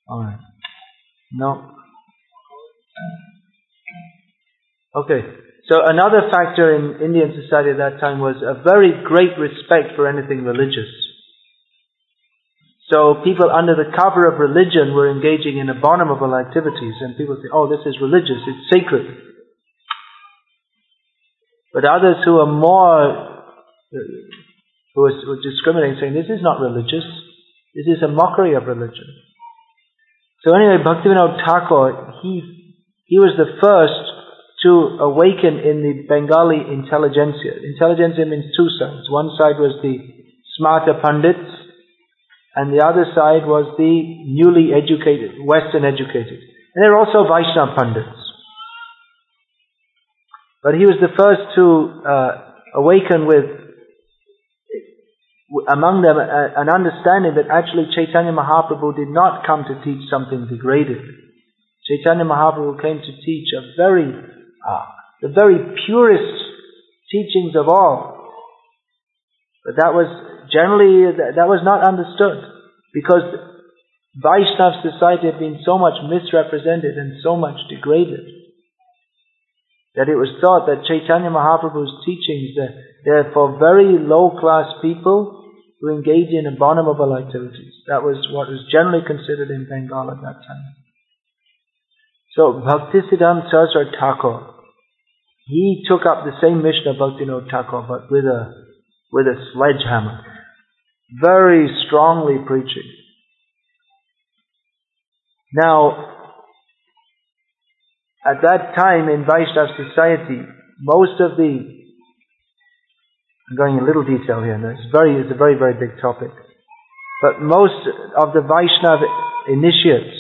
Alright. No. Okay. So another factor in Indian society at that time was a very great respect for anything religious. So people under the cover of religion were engaging in abominable activities and people say, oh, this is religious, it's sacred. But others who are more, who are discriminating, saying, this is not religious, this is a mockery of religion. So anyway, Bhaktivinoda Thakur, he, he was the first to awaken in the Bengali intelligentsia. Intelligentsia means two sides. One side was the smarta pandits, and the other side was the newly educated, Western educated. And there were also Vaishnava Pandits. But he was the first to uh, awaken with, among them, an understanding that actually Chaitanya Mahaprabhu did not come to teach something degraded. Chaitanya Mahaprabhu came to teach a very, uh, the very purest teachings of all. But that was generally that was not understood because Vaishnav society had been so much misrepresented and so much degraded that it was thought that Chaitanya Mahaprabhu's teachings they're for very low class people who engage in abominable activities. That was what was generally considered in Bengal at that time. So Bhaktisiddhanta Saraswati Thakur, he took up the same of Bhaktivinoda Thakur but with a with a sledgehammer very strongly preaching. Now, at that time in Vaishnav society, most of the I'm going in a little detail here. It's very, it's a very, very big topic. But most of the Vaishnav initiates,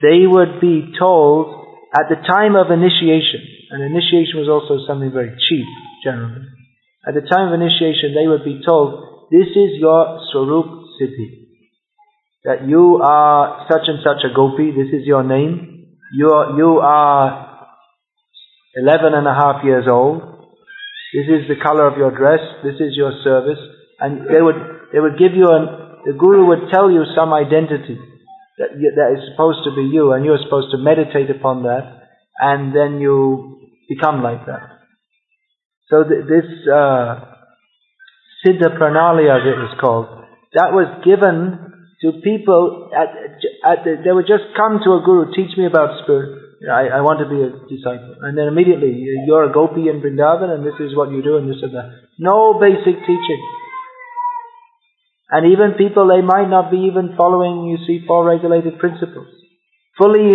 they would be told at the time of initiation, and initiation was also something very cheap, generally. At the time of initiation, they would be told, this is your Swarup Siddhi. That you are such and such a gopi, this is your name. You are, you are 11 and a half years old. This is the color of your dress. This is your service. And they would, they would give you an, the guru would tell you some identity that, that is supposed to be you and you're supposed to meditate upon that and then you become like that. So th- this, uh, Siddha Pranali as it was called, that was given to people at, at the, they would just come to a guru, teach me about spirit. I, I want to be a disciple. And then immediately, you're a gopi in Vrindavan and this is what you do and this and that. No basic teaching. And even people, they might not be even following, you see, four regulated principles. Fully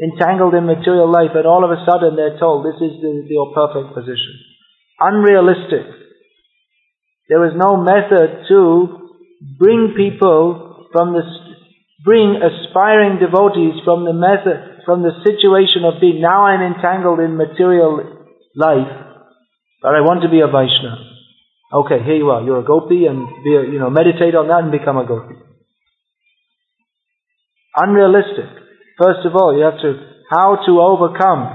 entangled in material life, and all of a sudden they're told this is the, your perfect position. Unrealistic. There was no method to bring people from the, bring aspiring devotees from the method, from the situation of being, now I'm entangled in material life, but I want to be a Vaishnava. Okay, here you are. You're a gopi and be a, you know, meditate on that and become a gopi. Unrealistic. First of all, you have to, how to overcome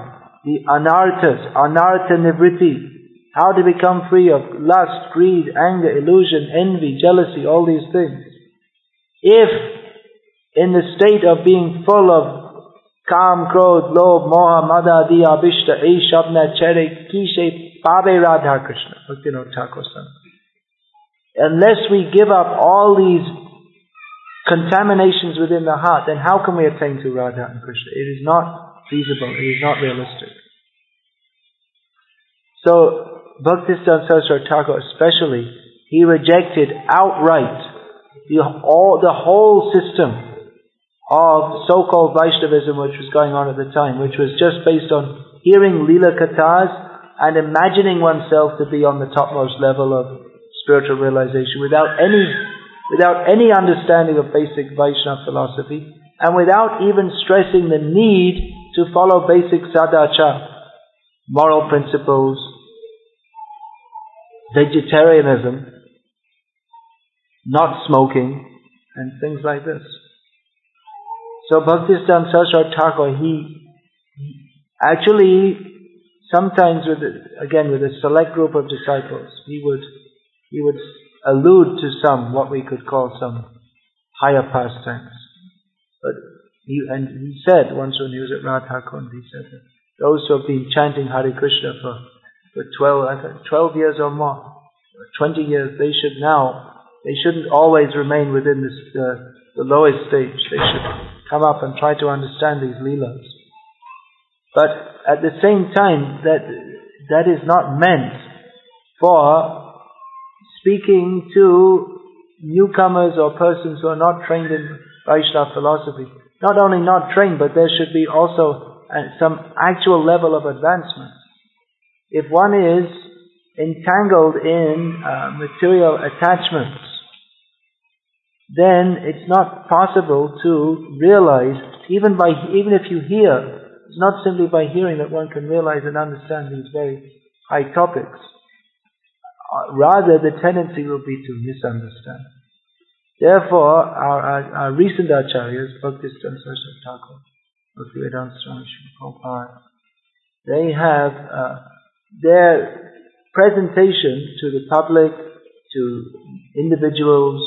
the anarthas, anartha nivriti, how to become free of lust, greed, anger, illusion, envy, jealousy, all these things. If in the state of being full of Kam, Krodh, Lobh, Moha, Mada, Adi, Abhishta, Shabna, Chere, Kishe, Pabe Radha Krishna, Bhaktivinoda Thakur Unless we give up all these contaminations within the heart, then how can we attain to Radha and Krishna? It is not feasible, it is not realistic. So, Bhaktisiddhanta Saraswati Thakur especially, he rejected outright the, all, the whole system of so-called Vaishnavism which was going on at the time, which was just based on hearing Leela Kathas and imagining oneself to be on the topmost level of spiritual realization without any, without any understanding of basic Vaishnava philosophy and without even stressing the need to follow basic sadachar, moral principles, vegetarianism, not smoking, and things like this. So Bhaktisiddhanta Saraswati Thakur, he actually sometimes with again with a select group of disciples, he would he would allude to some what we could call some higher pastimes. But he and he said once when he was at Radha Kund, he said that those who have been chanting Hare Krishna for for 12, I think 12 years or more, 20 years, they should now, they shouldn't always remain within this, the lowest stage. They should come up and try to understand these leelas. But at the same time, that, that is not meant for speaking to newcomers or persons who are not trained in Vaishnava philosophy. Not only not trained, but there should be also uh, some actual level of advancement if one is entangled in uh, material attachments, then it's not possible to realize, even by even if you hear, it's not simply by hearing that one can realize and understand these very high topics. Uh, rather, the tendency will be to misunderstand. Therefore, our, our, our recent acharyas, Bhaktisiddhanta Saraswati Thakur, Bhaktivedanta Swami Prabhupada, they have uh, their presentation to the public, to individuals,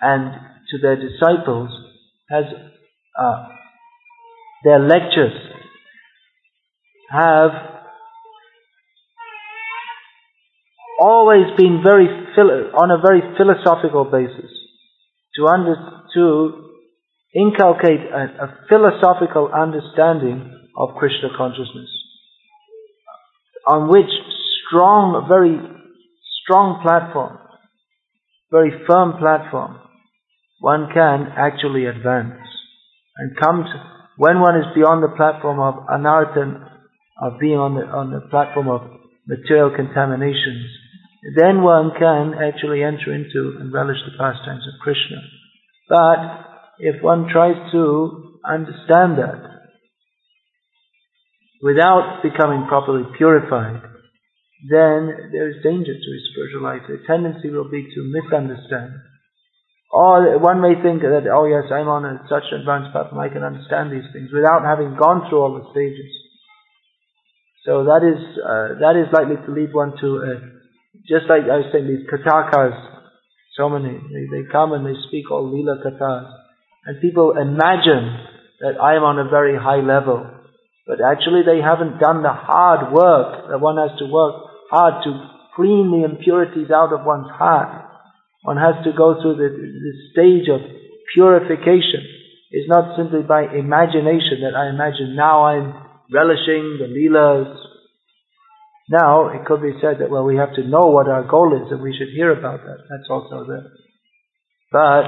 and to their disciples has uh, their lectures have always been very on a very philosophical basis. To under, to inculcate a, a philosophical understanding of Krishna consciousness on which strong, very strong platform, very firm platform, one can actually advance and come to, when one is beyond the platform of anartha, of being on the, on the platform of material contaminations, then one can actually enter into and relish the pastimes of Krishna. But if one tries to understand that without becoming properly purified, then there is danger to his spiritual life. The tendency will be to misunderstand. Or one may think that, oh yes, I'm on a, such an advanced platform, I can understand these things without having gone through all the stages. So that is, uh, that is likely to lead one to, uh, just like I was saying, these kathakas, so many, they, they come and they speak all lila kathas. And people imagine that I am on a very high level. But actually they haven't done the hard work that one has to work hard to clean the impurities out of one's heart. One has to go through the, the stage of purification. It's not simply by imagination that I imagine now I'm relishing the leelas. Now, it could be said that, well, we have to know what our goal is and we should hear about that. That's also there. But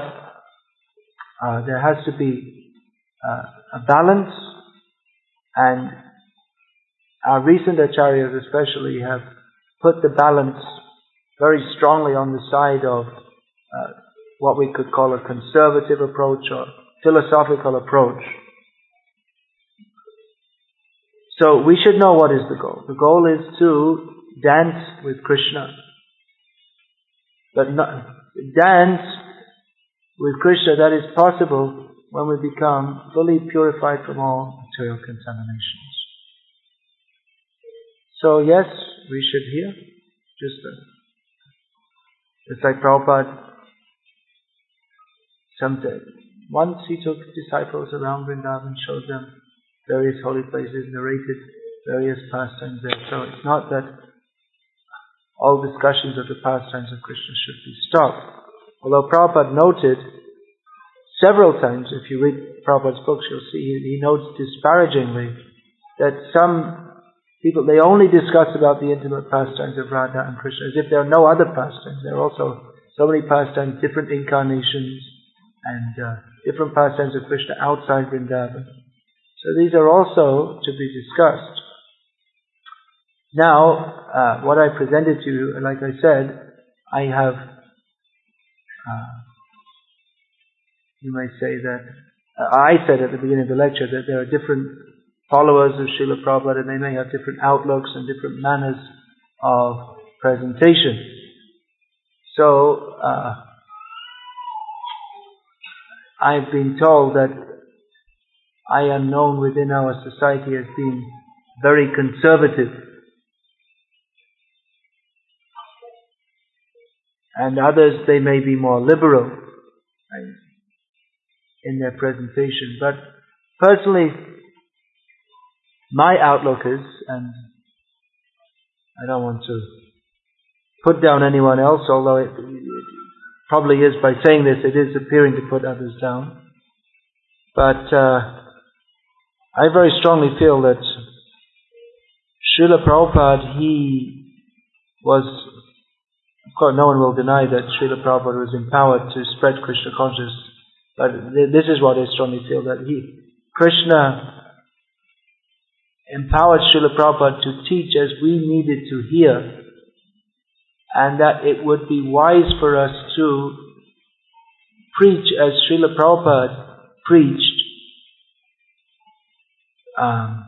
uh, there has to be uh, a balance And our recent acharyas especially have put the balance very strongly on the side of uh, what we could call a conservative approach or philosophical approach. So we should know what is the goal. The goal is to dance with Krishna. But not, dance with Krishna that is possible when we become fully purified from all material contaminations. So yes, we should hear. Just, uh, it's like Prabhupada some once he took disciples around Vrindavan, showed them various holy places, narrated various pastimes there. So it's not that all discussions of the pastimes of Krishna should be stopped. Although Prabhupada noted several times, if you read Prabhupada's books, you'll see he, notes disparagingly that some people, they only discuss about the intimate pastimes of Radha and Krishna as if there are no other pastimes. There are also so many pastimes, different incarnations, and uh, different pastimes of Krishna outside Vrindavan. So these are also to be discussed. Now, uh, what I presented to you, like I said, I have, uh, you may say that, uh, I said at the beginning of the lecture that there are different followers of Srila Prabhupada and they may have different outlooks and different manners of presentation. So, uh, I've been told that I am known within our society as being very conservative. And others, they may be more liberal in their presentation. But personally, my outlook is, and I don't want to put down anyone else, although it, probably is by saying this, it is appearing to put others down. But uh, I very strongly feel that Srila Prabhupada, he was, of course, no one will deny that Srila Prabhupada was empowered to spread Krishna consciousness. But this is what I strongly feel that he, Krishna, empowered Srila Prabhupada to teach as we needed to hear and that it would be wise for us to preach as Srila Prabhupada preached. Um,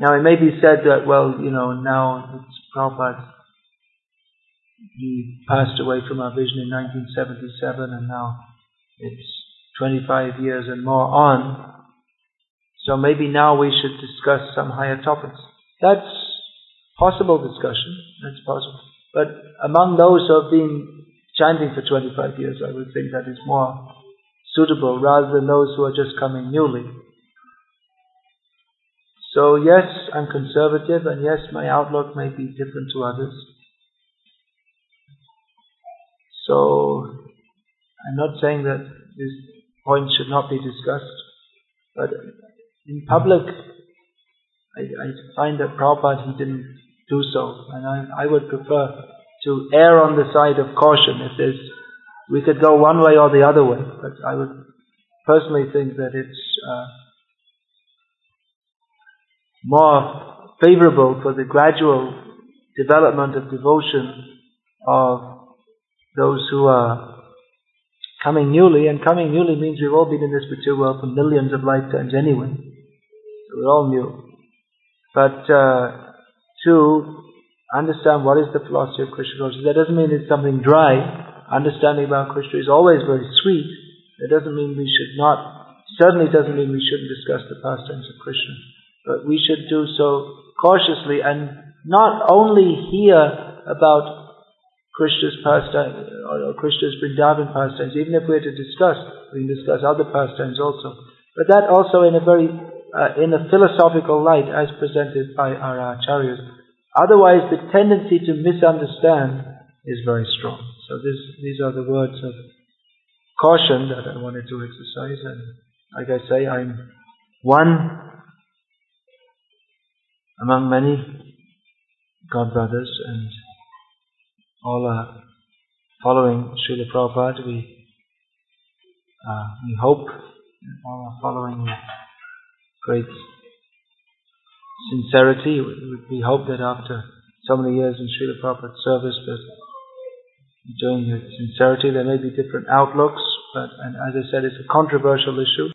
now it may be said that, well, you know, now it's Prabhupada, he passed away from our vision in 1977 and now it's 25 years and more on. So maybe now we should discuss some higher topics. That's Possible discussion, that's possible. But among those who have been chanting for 25 years, I would think that is more suitable rather than those who are just coming newly. So yes, I'm conservative and yes, my outlook may be different to others. So I'm not saying that this point should not be discussed, but in public, I, I find that Prabhupada, he didn't do so. And I, I would prefer to err on the side of caution. If there's, we could go one way or the other way, but I would personally think that it's uh, more favorable for the gradual development of devotion of those who are coming newly, and coming newly means we've all been in this material world for millions of lifetimes anyway. So we're all new. But uh, to understand what is the philosophy of Krishna consciousness. That doesn't mean it's something dry. Understanding about Krishna is always very sweet. It doesn't mean we should not, certainly doesn't mean we shouldn't discuss the pastimes of Krishna. But we should do so cautiously and not only hear about Krishna's pastime or Krishna's Vrindavan pastimes, even if we are to discuss, we can discuss other pastimes also. But that also in a very uh, in a philosophical light as presented by our acharyas. Otherwise, the tendency to misunderstand is very strong. So this, these are the words of caution that I wanted to exercise. And like I say, I'm one among many God brothers, and all are following Srila Prabhupada. We, uh, we hope all are following great sincerity. We hope that after so many years in Srila Prabhupada's service that doing with sincerity there may be different outlooks, but and as I said it's a controversial issue.